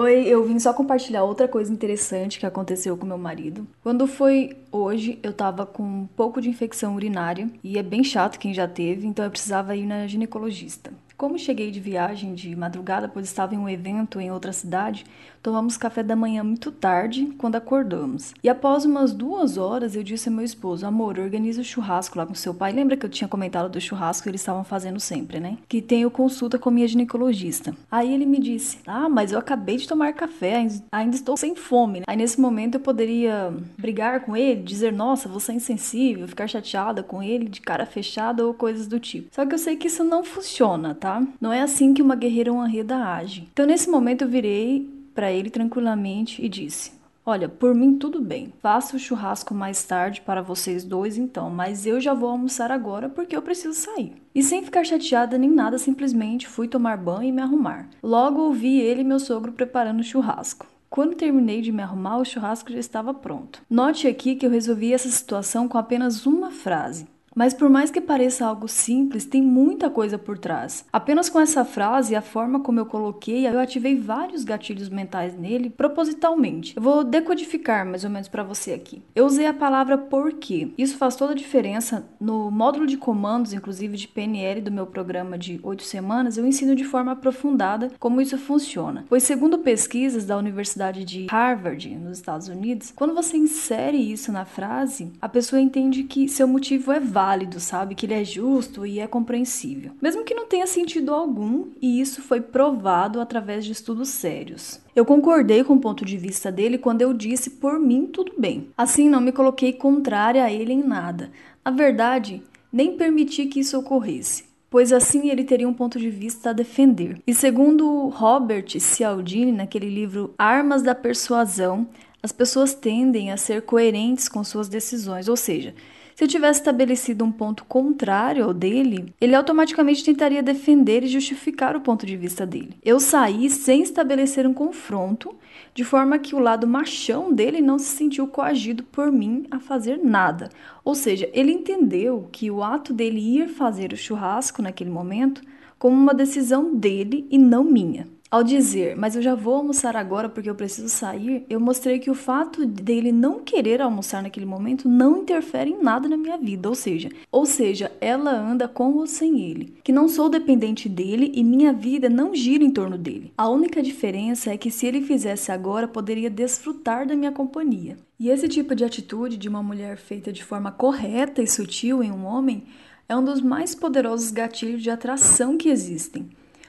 Oi, eu vim só compartilhar outra coisa interessante que aconteceu com meu marido. Quando foi hoje, eu tava com um pouco de infecção urinária e é bem chato quem já teve, então eu precisava ir na ginecologista. Como cheguei de viagem de madrugada, pois estava em um evento em outra cidade, tomamos café da manhã muito tarde quando acordamos. E após umas duas horas, eu disse ao meu esposo: Amor, organiza o churrasco lá com seu pai. Lembra que eu tinha comentado do churrasco que eles estavam fazendo sempre, né? Que tenho consulta com minha ginecologista. Aí ele me disse: Ah, mas eu acabei de tomar café, ainda estou sem fome. Né? Aí nesse momento eu poderia brigar com ele, dizer: Nossa, você é insensível, ficar chateada com ele de cara fechada ou coisas do tipo. Só que eu sei que isso não funciona, tá? Tá? Não é assim que uma guerreira honreda age. Então, nesse momento, eu virei para ele tranquilamente e disse: Olha, por mim tudo bem. Faça o churrasco mais tarde para vocês dois então, mas eu já vou almoçar agora porque eu preciso sair. E sem ficar chateada nem nada, simplesmente fui tomar banho e me arrumar. Logo ouvi ele e meu sogro preparando o churrasco. Quando terminei de me arrumar, o churrasco já estava pronto. Note aqui que eu resolvi essa situação com apenas uma frase. Mas por mais que pareça algo simples, tem muita coisa por trás. Apenas com essa frase e a forma como eu coloquei, eu ativei vários gatilhos mentais nele propositalmente. Eu vou decodificar mais ou menos para você aqui. Eu usei a palavra porquê. Isso faz toda a diferença no módulo de comandos, inclusive de PNL do meu programa de 8 semanas, eu ensino de forma aprofundada como isso funciona. Pois segundo pesquisas da Universidade de Harvard, nos Estados Unidos, quando você insere isso na frase, a pessoa entende que seu motivo é válido válido, sabe? Que ele é justo e é compreensível. Mesmo que não tenha sentido algum, e isso foi provado através de estudos sérios. Eu concordei com o ponto de vista dele quando eu disse por mim tudo bem. Assim, não me coloquei contrária a ele em nada. Na verdade, nem permiti que isso ocorresse pois assim ele teria um ponto de vista a defender. E segundo Robert Cialdini, naquele livro Armas da Persuasão, as pessoas tendem a ser coerentes com suas decisões, ou seja, se eu tivesse estabelecido um ponto contrário ao dele, ele automaticamente tentaria defender e justificar o ponto de vista dele. Eu saí sem estabelecer um confronto, de forma que o lado machão dele não se sentiu coagido por mim a fazer nada. Ou seja, ele entendeu que o ato dele ir fazer o churrasco naquele momento como uma decisão dele e não minha. Ao dizer, mas eu já vou almoçar agora porque eu preciso sair, eu mostrei que o fato dele não querer almoçar naquele momento não interfere em nada na minha vida, ou seja, ou seja, ela anda com ou sem ele, que não sou dependente dele e minha vida não gira em torno dele. A única diferença é que se ele fizesse agora, poderia desfrutar da minha companhia. E esse tipo de atitude de uma mulher feita de forma correta e sutil em um homem é um dos mais poderosos gatilhos de atração que existem.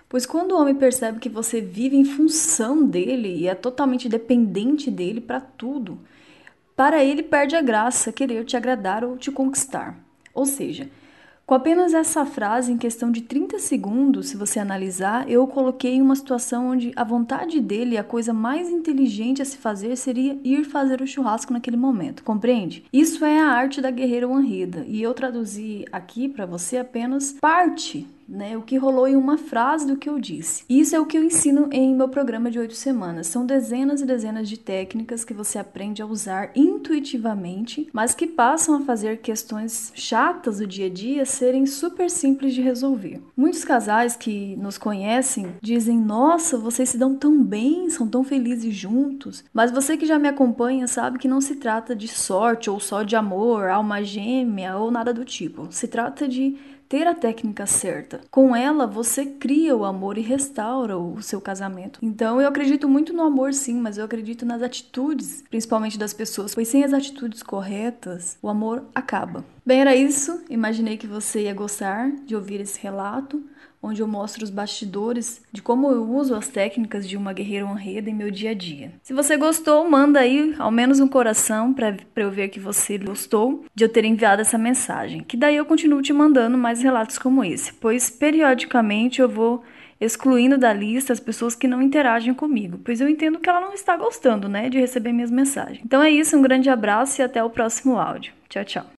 Pois quando o homem percebe que você vive em função dele e é totalmente dependente dele para tudo, para ele perde a graça querer te agradar ou te conquistar. Ou seja, com apenas essa frase, em questão de 30 segundos, se você analisar, eu coloquei em uma situação onde a vontade dele, a coisa mais inteligente a se fazer seria ir fazer o churrasco naquele momento, compreende? Isso é a arte da guerreira honrida, e eu traduzi aqui para você apenas parte né, o que rolou em uma frase do que eu disse. Isso é o que eu ensino em meu programa de oito semanas. São dezenas e dezenas de técnicas que você aprende a usar intuitivamente, mas que passam a fazer questões chatas do dia a dia serem super simples de resolver. Muitos casais que nos conhecem dizem: Nossa, vocês se dão tão bem, são tão felizes juntos. Mas você que já me acompanha sabe que não se trata de sorte ou só de amor, alma gêmea ou nada do tipo. Se trata de ter a técnica certa. Com ela, você cria o amor e restaura o seu casamento. Então, eu acredito muito no amor, sim, mas eu acredito nas atitudes, principalmente das pessoas, pois sem as atitudes corretas, o amor acaba. Bem, era isso. Imaginei que você ia gostar de ouvir esse relato onde eu mostro os bastidores de como eu uso as técnicas de uma guerreira honreda em meu dia a dia. Se você gostou, manda aí ao menos um coração para eu ver que você gostou de eu ter enviado essa mensagem, que daí eu continuo te mandando mais relatos como esse, pois periodicamente eu vou excluindo da lista as pessoas que não interagem comigo, pois eu entendo que ela não está gostando, né, de receber minhas mensagens. Então é isso, um grande abraço e até o próximo áudio. Tchau, tchau.